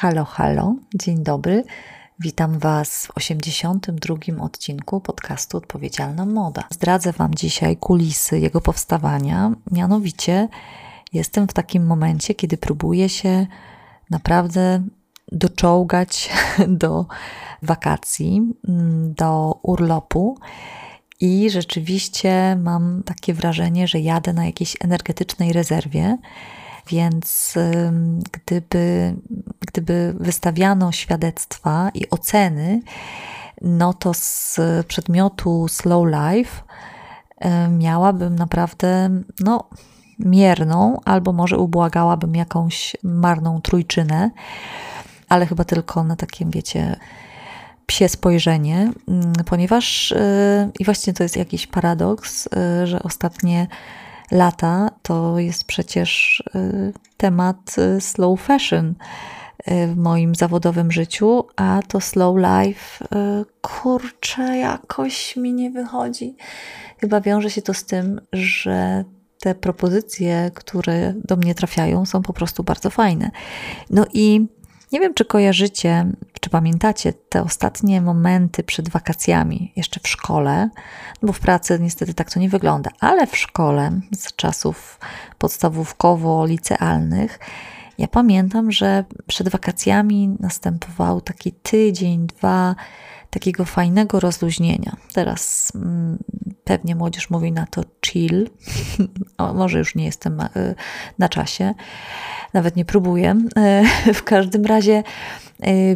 Halo, halo, dzień dobry. Witam Was w 82. odcinku podcastu Odpowiedzialna Moda. Zdradzę Wam dzisiaj kulisy jego powstawania. Mianowicie jestem w takim momencie, kiedy próbuję się naprawdę doczołgać do wakacji, do urlopu. I rzeczywiście mam takie wrażenie, że jadę na jakiejś energetycznej rezerwie więc gdyby, gdyby wystawiano świadectwa i oceny, no to z przedmiotu Slow Life miałabym naprawdę no, mierną, albo może ubłagałabym jakąś marną trójczynę, ale chyba tylko na takim, wiecie, psie spojrzenie, ponieważ i właśnie to jest jakiś paradoks, że ostatnie lata to jest przecież y, temat y, slow fashion y, w moim zawodowym życiu, a to slow life, kurczę, jakoś mi nie wychodzi. Chyba wiąże się to z tym, że te propozycje, które do mnie trafiają, są po prostu bardzo fajne. No i nie wiem, czy kojarzycie, czy pamiętacie te ostatnie momenty przed wakacjami, jeszcze w szkole, no bo w pracy niestety tak to nie wygląda, ale w szkole z czasów podstawówkowo-licealnych, ja pamiętam, że przed wakacjami następował taki tydzień, dwa takiego fajnego rozluźnienia. Teraz mm, pewnie młodzież mówi na to chill. o, może już nie jestem na, y, na czasie, nawet nie próbuję. Y, w każdym razie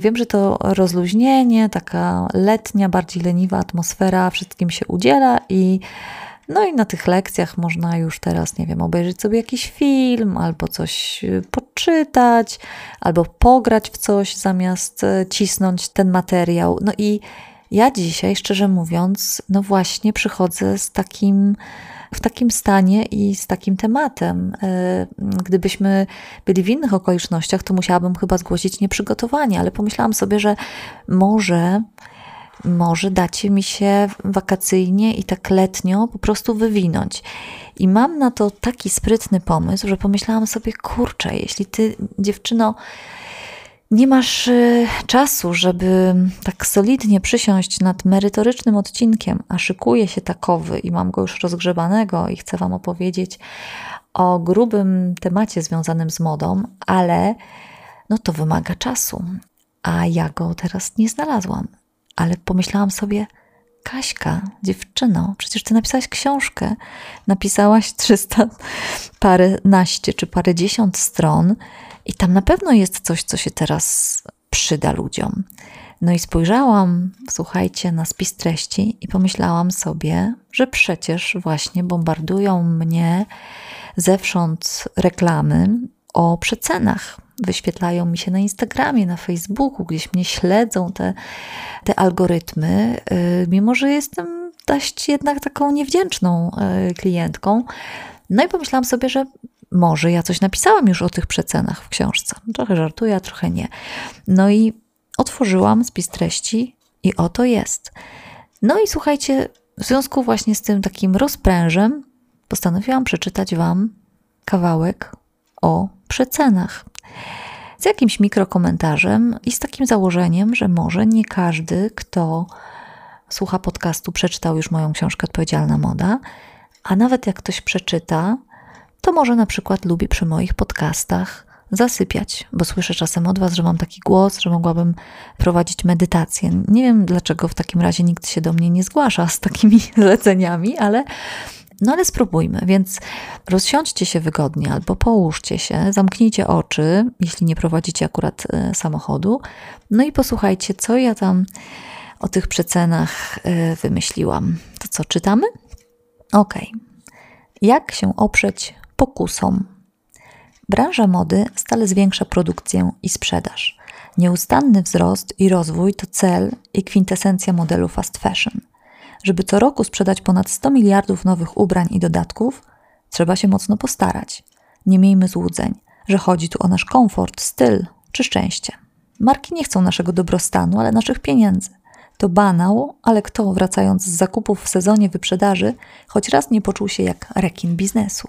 wiem, że to rozluźnienie, taka letnia, bardziej leniwa atmosfera wszystkim się udziela i no i na tych lekcjach można już teraz, nie wiem, obejrzeć sobie jakiś film, albo coś poczytać, albo pograć w coś zamiast cisnąć ten materiał. No i ja dzisiaj, szczerze mówiąc, no właśnie przychodzę z takim, w takim stanie i z takim tematem. E, gdybyśmy byli w innych okolicznościach, to musiałabym chyba zgłosić nieprzygotowanie, ale pomyślałam sobie, że może może dacie mi się wakacyjnie i tak letnio po prostu wywinąć. I mam na to taki sprytny pomysł, że pomyślałam sobie, kurczę, jeśli ty, dziewczyno, nie masz y, czasu, żeby tak solidnie przysiąść nad merytorycznym odcinkiem, a szykuje się takowy i mam go już rozgrzebanego i chcę Wam opowiedzieć o grubym temacie związanym z modą, ale no to wymaga czasu, a ja go teraz nie znalazłam. Ale pomyślałam sobie, Kaśka, dziewczyno, przecież ty napisałaś książkę, napisałaś 300 parę naście czy parę dziesiąt stron i tam na pewno jest coś, co się teraz przyda ludziom. No i spojrzałam, słuchajcie, na spis treści i pomyślałam sobie, że przecież właśnie bombardują mnie zewsząd reklamy o przecenach. Wyświetlają mi się na Instagramie, na Facebooku, gdzieś mnie śledzą te, te algorytmy, y, mimo że jestem dość jednak taką niewdzięczną y, klientką. No i pomyślałam sobie, że może ja coś napisałam już o tych przecenach w książce. Trochę żartuję, a trochę nie. No i otworzyłam spis treści i oto jest. No i słuchajcie, w związku właśnie z tym takim rozprężem postanowiłam przeczytać Wam kawałek o przecenach. Z jakimś mikrokomentarzem i z takim założeniem, że może nie każdy, kto słucha podcastu, przeczytał już moją książkę Odpowiedzialna Moda, a nawet jak ktoś przeczyta, to może na przykład lubi przy moich podcastach zasypiać, bo słyszę czasem od Was, że mam taki głos, że mogłabym prowadzić medytację. Nie wiem, dlaczego w takim razie nikt się do mnie nie zgłasza z takimi zleceniami, ale no ale spróbujmy, więc rozsiądźcie się wygodnie albo połóżcie się, zamknijcie oczy, jeśli nie prowadzicie akurat e, samochodu, no i posłuchajcie, co ja tam o tych przecenach e, wymyśliłam. To co, czytamy? Ok. Jak się oprzeć pokusom? Branża mody stale zwiększa produkcję i sprzedaż. Nieustanny wzrost i rozwój to cel i kwintesencja modelu fast fashion – żeby co roku sprzedać ponad 100 miliardów nowych ubrań i dodatków, trzeba się mocno postarać. Nie miejmy złudzeń, że chodzi tu o nasz komfort, styl czy szczęście. Marki nie chcą naszego dobrostanu, ale naszych pieniędzy. To banał, ale kto, wracając z zakupów w sezonie wyprzedaży, choć raz nie poczuł się jak rekin biznesu?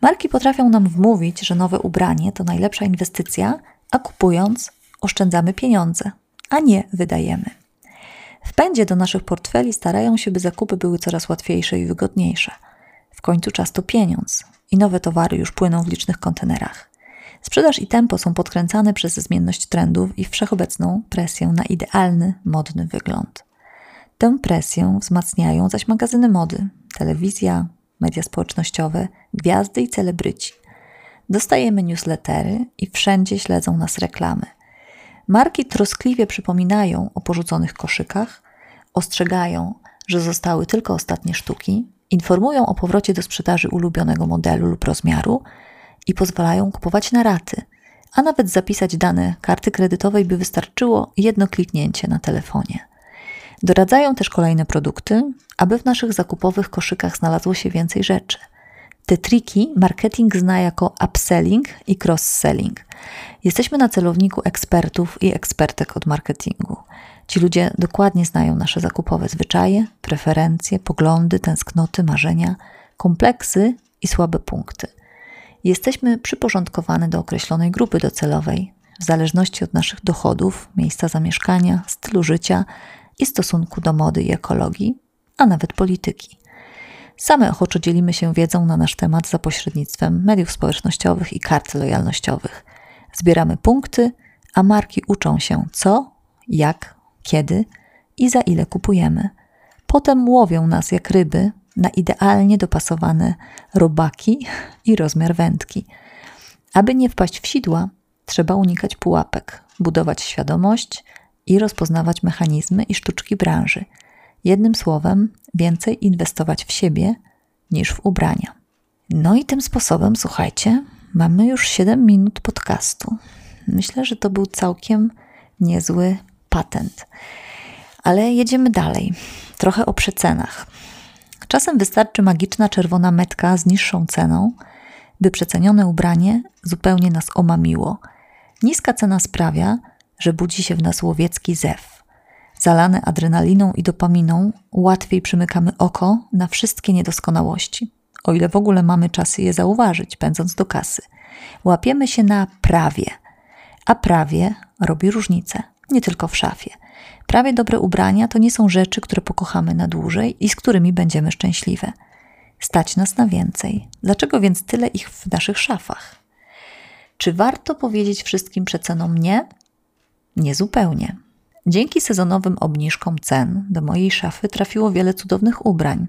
Marki potrafią nam wmówić, że nowe ubranie to najlepsza inwestycja, a kupując oszczędzamy pieniądze, a nie wydajemy. W pędzie do naszych portfeli starają się, by zakupy były coraz łatwiejsze i wygodniejsze. W końcu czas to pieniądz i nowe towary już płyną w licznych kontenerach. Sprzedaż i tempo są podkręcane przez zmienność trendów i wszechobecną presję na idealny, modny wygląd. Tę presję wzmacniają zaś magazyny mody, telewizja, media społecznościowe, gwiazdy i celebryci. Dostajemy newslettery i wszędzie śledzą nas reklamy. Marki troskliwie przypominają o porzuconych koszykach, ostrzegają, że zostały tylko ostatnie sztuki, informują o powrocie do sprzedaży ulubionego modelu lub rozmiaru i pozwalają kupować na raty, a nawet zapisać dane karty kredytowej by wystarczyło jedno kliknięcie na telefonie. Doradzają też kolejne produkty, aby w naszych zakupowych koszykach znalazło się więcej rzeczy. Te triki marketing zna jako upselling i cross-selling. Jesteśmy na celowniku ekspertów i ekspertek od marketingu. Ci ludzie dokładnie znają nasze zakupowe zwyczaje, preferencje, poglądy, tęsknoty, marzenia, kompleksy i słabe punkty. Jesteśmy przyporządkowane do określonej grupy docelowej, w zależności od naszych dochodów, miejsca zamieszkania, stylu życia i stosunku do mody i ekologii, a nawet polityki. Same ochoczo dzielimy się wiedzą na nasz temat za pośrednictwem mediów społecznościowych i kart lojalnościowych. Zbieramy punkty, a marki uczą się co, jak, kiedy i za ile kupujemy. Potem łowią nas jak ryby na idealnie dopasowane robaki i rozmiar wędki. Aby nie wpaść w sidła, trzeba unikać pułapek, budować świadomość i rozpoznawać mechanizmy i sztuczki branży. Jednym słowem, więcej inwestować w siebie niż w ubrania. No i tym sposobem, słuchajcie, mamy już 7 minut podcastu. Myślę, że to był całkiem niezły patent. Ale jedziemy dalej. Trochę o przecenach. Czasem wystarczy magiczna czerwona metka z niższą ceną, by przecenione ubranie zupełnie nas omamiło. Niska cena sprawia, że budzi się w nas łowiecki zew. Zalane adrenaliną i dopaminą, łatwiej przymykamy oko na wszystkie niedoskonałości, o ile w ogóle mamy czasy je zauważyć, pędząc do kasy. Łapiemy się na prawie, a prawie robi różnicę, nie tylko w szafie. Prawie dobre ubrania to nie są rzeczy, które pokochamy na dłużej i z którymi będziemy szczęśliwe. Stać nas na więcej. Dlaczego więc tyle ich w naszych szafach? Czy warto powiedzieć wszystkim przecenom nie? Niezupełnie. Dzięki sezonowym obniżkom cen do mojej szafy trafiło wiele cudownych ubrań.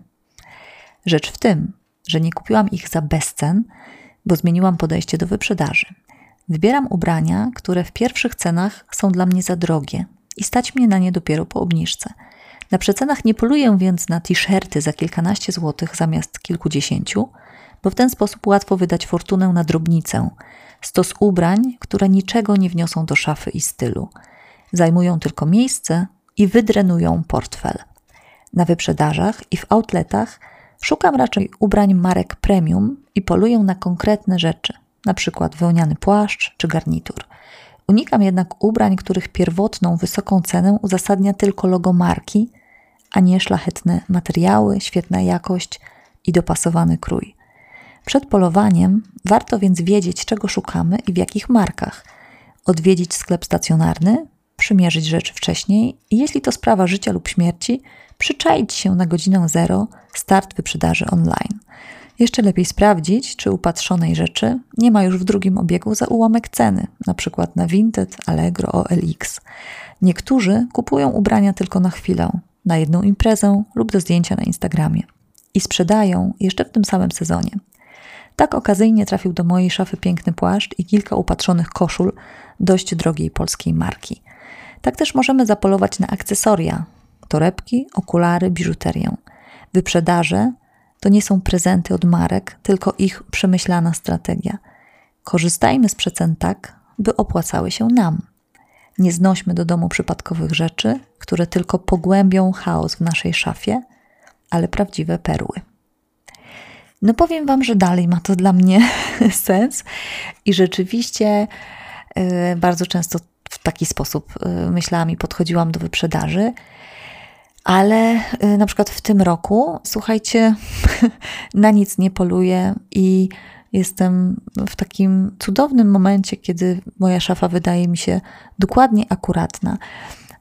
Rzecz w tym, że nie kupiłam ich za bezcen, bo zmieniłam podejście do wyprzedaży. Wybieram ubrania, które w pierwszych cenach są dla mnie za drogie i stać mnie na nie dopiero po obniżce. Na przecenach nie poluję więc na t-shirty za kilkanaście złotych zamiast kilkudziesięciu, bo w ten sposób łatwo wydać fortunę na drobnicę. Stos ubrań, które niczego nie wniosą do szafy i stylu. Zajmują tylko miejsce i wydrenują portfel. Na wyprzedażach i w outletach szukam raczej ubrań marek premium i poluję na konkretne rzeczy, np. wełniany płaszcz czy garnitur. Unikam jednak ubrań, których pierwotną wysoką cenę uzasadnia tylko logo marki, a nie szlachetne materiały, świetna jakość i dopasowany krój. Przed polowaniem warto więc wiedzieć, czego szukamy i w jakich markach. Odwiedzić sklep stacjonarny, przymierzyć rzeczy wcześniej i jeśli to sprawa życia lub śmierci, przyczaić się na godzinę zero start wyprzedaży online. Jeszcze lepiej sprawdzić, czy upatrzonej rzeczy nie ma już w drugim obiegu za ułamek ceny, np. na Vinted, Allegro, OLX. Niektórzy kupują ubrania tylko na chwilę, na jedną imprezę lub do zdjęcia na Instagramie i sprzedają jeszcze w tym samym sezonie. Tak okazyjnie trafił do mojej szafy piękny płaszcz i kilka upatrzonych koszul dość drogiej polskiej marki. Tak też możemy zapolować na akcesoria, torebki, okulary, biżuterię. Wyprzedaże to nie są prezenty od marek, tylko ich przemyślana strategia. Korzystajmy z przecen tak, by opłacały się nam. Nie znośmy do domu przypadkowych rzeczy, które tylko pogłębią chaos w naszej szafie, ale prawdziwe perły. No powiem Wam, że dalej ma to dla mnie sens i rzeczywiście yy, bardzo często taki sposób yy, myślałam i podchodziłam do wyprzedaży ale y, na przykład w tym roku, słuchajcie, na nic nie poluję i Jestem w takim cudownym momencie, kiedy moja szafa wydaje mi się dokładnie akuratna.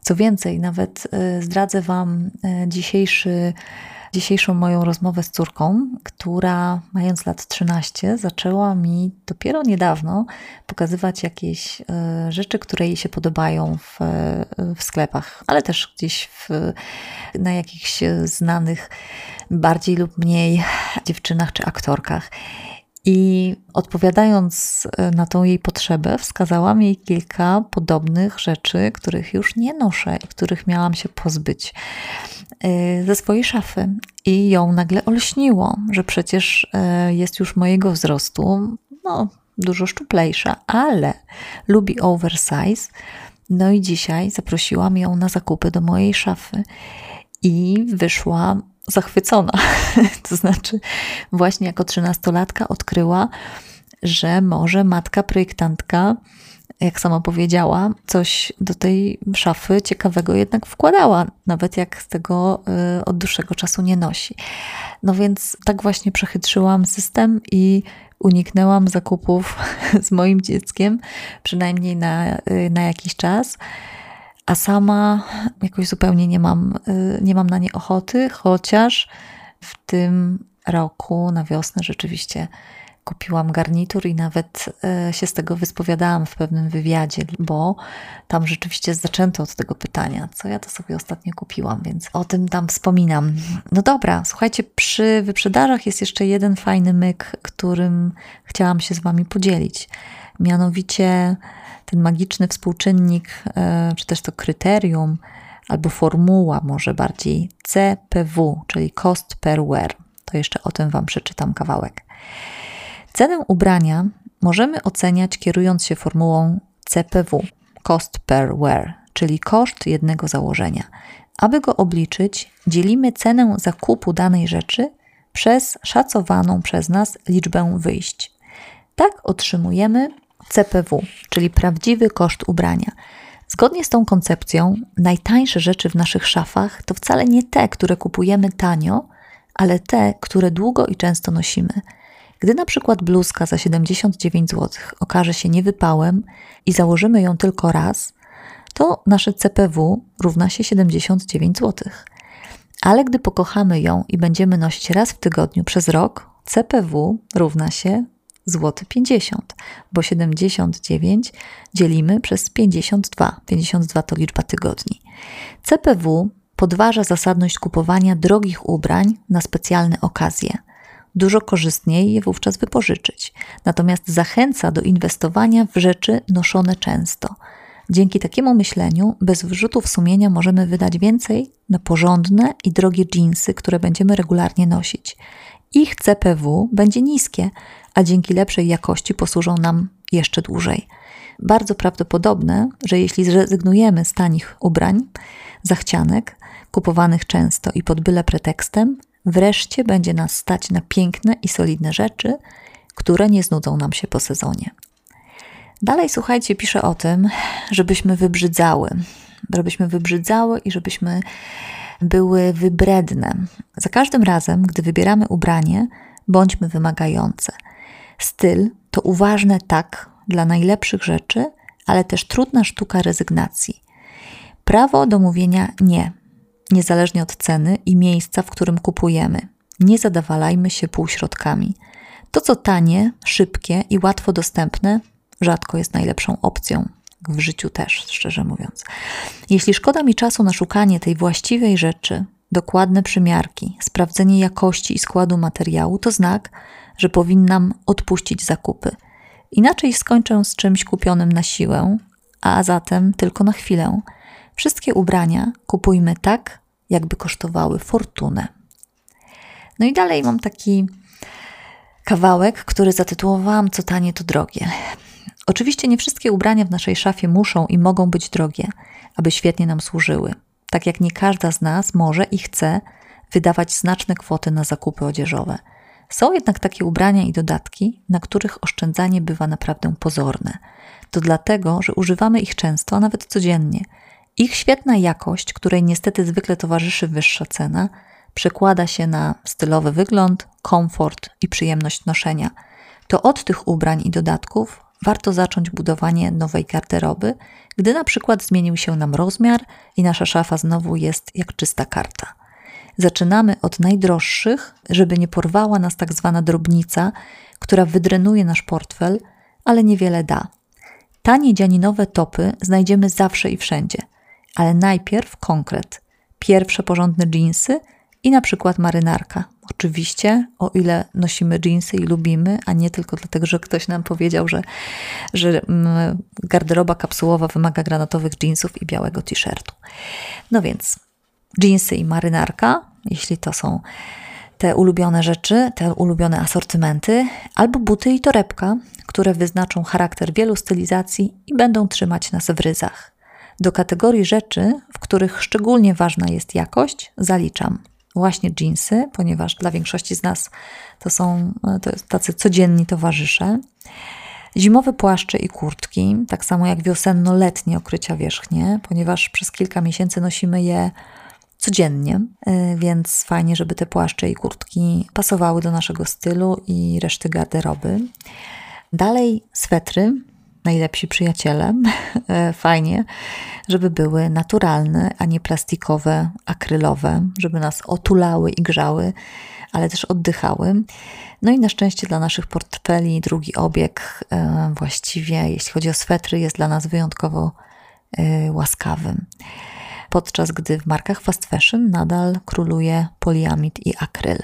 Co więcej, nawet e, zdradzę Wam dzisiejszy dzisiejszą moją rozmowę z córką, która mając lat 13 zaczęła mi dopiero niedawno pokazywać jakieś e, rzeczy, które jej się podobają w, w sklepach, ale też gdzieś w, na jakichś znanych bardziej lub mniej dziewczynach czy aktorkach. I odpowiadając e, na tą jej potrzebę, wskazałam jej kilka podobnych rzeczy, których już nie noszę i których miałam się pozbyć e, ze swojej szafy. I ją nagle olśniło, że przecież e, jest już mojego wzrostu, no, dużo szczuplejsza, ale lubi oversize. No i dzisiaj zaprosiłam ją na zakupy do mojej szafy i wyszła zachwycona. to znaczy, właśnie jako trzynastolatka odkryła, że może matka projektantka, jak sama powiedziała, coś do tej szafy ciekawego jednak wkładała, nawet jak z tego y, od dłuższego czasu nie nosi. No więc tak właśnie przechytrzyłam system i uniknęłam zakupów z moim dzieckiem, przynajmniej na, y, na jakiś czas a sama jakoś zupełnie nie mam, y, nie mam na nie ochoty, chociaż w tym roku na wiosnę rzeczywiście kupiłam garnitur i nawet y, się z tego wyspowiadałam w pewnym wywiadzie, bo tam rzeczywiście zaczęto od tego pytania, co ja to sobie ostatnio kupiłam, więc o tym tam wspominam. No dobra, słuchajcie, przy wyprzedażach jest jeszcze jeden fajny myk, którym chciałam się z Wami podzielić. Mianowicie ten magiczny współczynnik, e, czy też to kryterium, albo formuła może bardziej CPW, czyli cost per wear. To jeszcze o tym Wam przeczytam kawałek. Cenę ubrania możemy oceniać kierując się formułą CPW, cost per wear, czyli koszt jednego założenia. Aby go obliczyć, dzielimy cenę zakupu danej rzeczy przez szacowaną przez nas liczbę wyjść. Tak otrzymujemy CPW, czyli prawdziwy koszt ubrania. Zgodnie z tą koncepcją, najtańsze rzeczy w naszych szafach to wcale nie te, które kupujemy tanio, ale te, które długo i często nosimy. Gdy na przykład bluzka za 79 zł okaże się niewypałem i założymy ją tylko raz, to nasze CPW równa się 79 zł. Ale gdy pokochamy ją i będziemy nosić raz w tygodniu przez rok, CPW równa się złoty 50, bo 79 dzielimy przez 52. 52 to liczba tygodni. CPW podważa zasadność kupowania drogich ubrań na specjalne okazje. Dużo korzystniej je wówczas wypożyczyć, natomiast zachęca do inwestowania w rzeczy noszone często. Dzięki takiemu myśleniu, bez wyrzutów sumienia, możemy wydać więcej na porządne i drogie dżinsy, które będziemy regularnie nosić. Ich CPW będzie niskie, a dzięki lepszej jakości posłużą nam jeszcze dłużej. Bardzo prawdopodobne, że jeśli zrezygnujemy z tanich ubrań, zachcianek, kupowanych często i pod byle pretekstem, wreszcie będzie nas stać na piękne i solidne rzeczy, które nie znudzą nam się po sezonie. Dalej, słuchajcie, pisze o tym, żebyśmy wybrzydzały, żebyśmy wybrzydzały i żebyśmy były wybredne. Za każdym razem, gdy wybieramy ubranie, bądźmy wymagające. Styl to uważne tak dla najlepszych rzeczy, ale też trudna sztuka rezygnacji. Prawo do mówienia nie, niezależnie od ceny i miejsca, w którym kupujemy. Nie zadawalajmy się półśrodkami. To, co tanie, szybkie i łatwo dostępne, rzadko jest najlepszą opcją. W życiu też, szczerze mówiąc. Jeśli szkoda mi czasu na szukanie tej właściwej rzeczy, dokładne przymiarki, sprawdzenie jakości i składu materiału, to znak, że powinnam odpuścić zakupy. Inaczej skończę z czymś kupionym na siłę, a zatem tylko na chwilę. Wszystkie ubrania kupujmy tak, jakby kosztowały fortunę. No i dalej mam taki kawałek, który zatytułowałam Co tanie to drogie. Oczywiście nie wszystkie ubrania w naszej szafie muszą i mogą być drogie, aby świetnie nam służyły. Tak jak nie każda z nas może i chce wydawać znaczne kwoty na zakupy odzieżowe – są jednak takie ubrania i dodatki, na których oszczędzanie bywa naprawdę pozorne. To dlatego, że używamy ich często, a nawet codziennie. Ich świetna jakość, której niestety zwykle towarzyszy wyższa cena, przekłada się na stylowy wygląd, komfort i przyjemność noszenia. to od tych ubrań i dodatków warto zacząć budowanie nowej garderoby, gdy na przykład zmienił się nam rozmiar i nasza szafa znowu jest jak czysta karta. Zaczynamy od najdroższych, żeby nie porwała nas tak zwana drobnica, która wydrenuje nasz portfel, ale niewiele da. Tanie dzianinowe topy znajdziemy zawsze i wszędzie, ale najpierw konkret. Pierwsze porządne jeansy i na przykład marynarka. Oczywiście, o ile nosimy jeansy i lubimy, a nie tylko dlatego, że ktoś nam powiedział, że, że mm, garderoba kapsułowa wymaga granatowych jeansów i białego t-shirtu. No więc jeansy i marynarka, jeśli to są te ulubione rzeczy, te ulubione asortymenty, albo buty i torebka, które wyznaczą charakter wielu stylizacji i będą trzymać nas w ryzach. Do kategorii rzeczy, w których szczególnie ważna jest jakość, zaliczam właśnie jeansy, ponieważ dla większości z nas to są to tacy codzienni towarzysze. Zimowe płaszcze i kurtki, tak samo jak wiosenno-letnie okrycia wierzchnie, ponieważ przez kilka miesięcy nosimy je codziennie, y, więc fajnie, żeby te płaszcze i kurtki pasowały do naszego stylu i reszty garderoby. Dalej swetry, najlepsi przyjaciele. E, fajnie, żeby były naturalne, a nie plastikowe, akrylowe, żeby nas otulały i grzały, ale też oddychały. No i na szczęście dla naszych portfeli drugi obieg, e, właściwie jeśli chodzi o swetry, jest dla nas wyjątkowo e, łaskawy. Podczas gdy w markach fast fashion nadal króluje poliamid i akryl.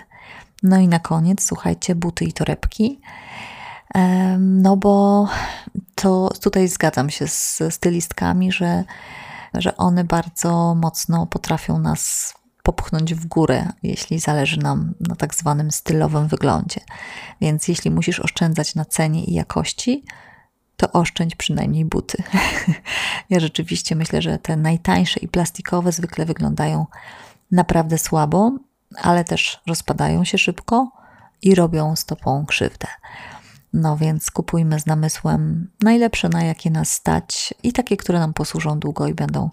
No i na koniec, słuchajcie, buty i torebki. No bo to tutaj zgadzam się z stylistkami, że, że one bardzo mocno potrafią nas popchnąć w górę, jeśli zależy nam na tak zwanym stylowym wyglądzie. Więc jeśli musisz oszczędzać na cenie i jakości, to oszczędź przynajmniej buty. ja rzeczywiście myślę, że te najtańsze i plastikowe zwykle wyglądają naprawdę słabo, ale też rozpadają się szybko i robią stopą krzywdę. No więc kupujmy z namysłem najlepsze, na jakie nas stać i takie, które nam posłużą długo i będą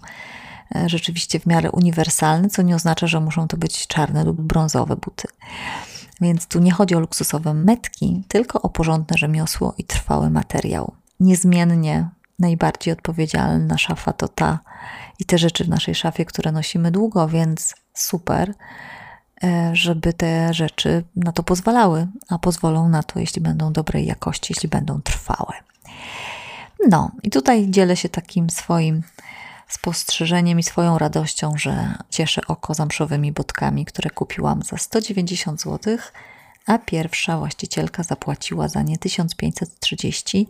e, rzeczywiście w miarę uniwersalne, co nie oznacza, że muszą to być czarne lub brązowe buty. Więc tu nie chodzi o luksusowe metki, tylko o porządne rzemiosło i trwały materiał. Niezmiennie najbardziej odpowiedzialna szafa to ta i te rzeczy w naszej szafie, które nosimy długo, więc super. E, żeby te rzeczy na to pozwalały, a pozwolą na to, jeśli będą dobrej jakości, jeśli będą trwałe. No, i tutaj dzielę się takim swoim spostrzeżeniem i swoją radością, że cieszę oko zamszowymi botkami, które kupiłam za 190 zł, a pierwsza właścicielka zapłaciła za nie 1530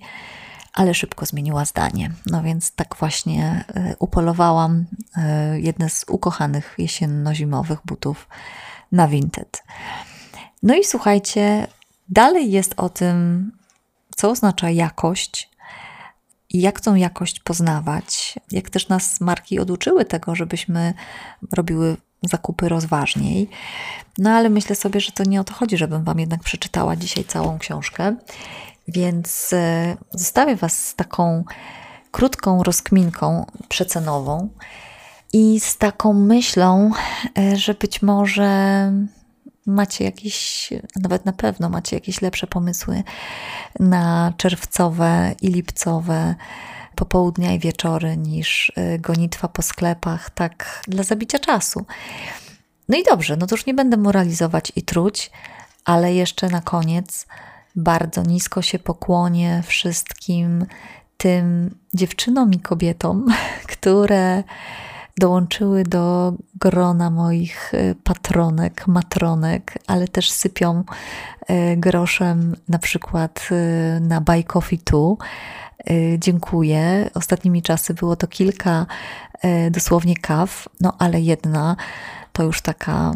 ale szybko zmieniła zdanie. No więc tak właśnie e, upolowałam e, jedne z ukochanych jesienno-zimowych butów na Vinted. No i słuchajcie, dalej jest o tym, co oznacza jakość i jak tą jakość poznawać. Jak też nas marki oduczyły tego, żebyśmy robiły zakupy rozważniej. No ale myślę sobie, że to nie o to chodzi, żebym Wam jednak przeczytała dzisiaj całą książkę. Więc e, zostawię Was z taką krótką rozkminką przecenową i z taką myślą, e, że być może macie jakieś, nawet na pewno macie jakieś lepsze pomysły na czerwcowe i lipcowe popołudnia i wieczory niż e, gonitwa po sklepach, tak dla zabicia czasu. No i dobrze, no to już nie będę moralizować i truć, ale jeszcze na koniec bardzo nisko się pokłonię wszystkim tym dziewczynom i kobietom, które dołączyły do grona moich e, patronek, matronek, ale też sypią e, groszem na przykład e, na Buy Coffee 2. Dziękuję. Ostatnimi czasy było to kilka dosłownie kaw, no ale jedna to już taka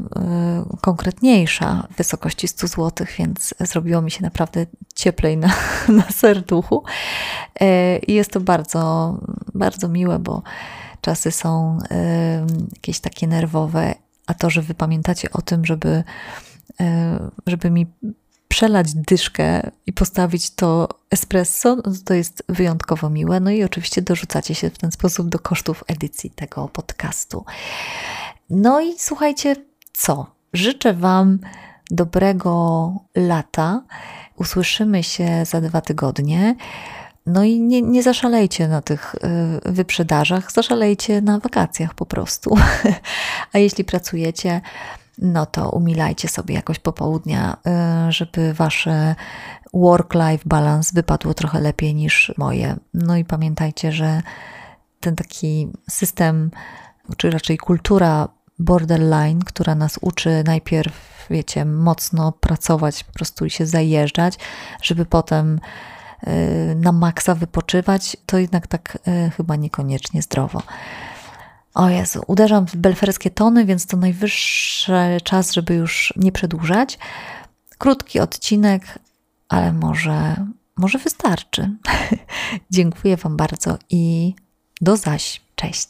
konkretniejsza w wysokości 100 zł, więc zrobiło mi się naprawdę cieplej na, na serduchu. I jest to bardzo, bardzo miłe, bo czasy są jakieś takie nerwowe, a to, że wy pamiętacie o tym, żeby, żeby mi przelać dyszkę i postawić to espresso, no to jest wyjątkowo miłe. No i oczywiście dorzucacie się w ten sposób do kosztów edycji tego podcastu. No i słuchajcie, co? Życzę Wam dobrego lata. Usłyszymy się za dwa tygodnie. No i nie, nie zaszalejcie na tych y, wyprzedażach, zaszalejcie na wakacjach po prostu. A jeśli pracujecie, no to umilajcie sobie jakoś popołudnia, y, żeby wasze work-life balance wypadło trochę lepiej niż moje. No i pamiętajcie, że ten taki system, czy raczej kultura borderline, która nas uczy najpierw, wiecie, mocno pracować po prostu się zajeżdżać, żeby potem na maksa wypoczywać, to jednak tak y, chyba niekoniecznie zdrowo. O Jezu, uderzam w belferskie tony, więc to najwyższy czas, żeby już nie przedłużać. Krótki odcinek, ale może, może wystarczy. Dziękuję Wam bardzo i do zaś. Cześć.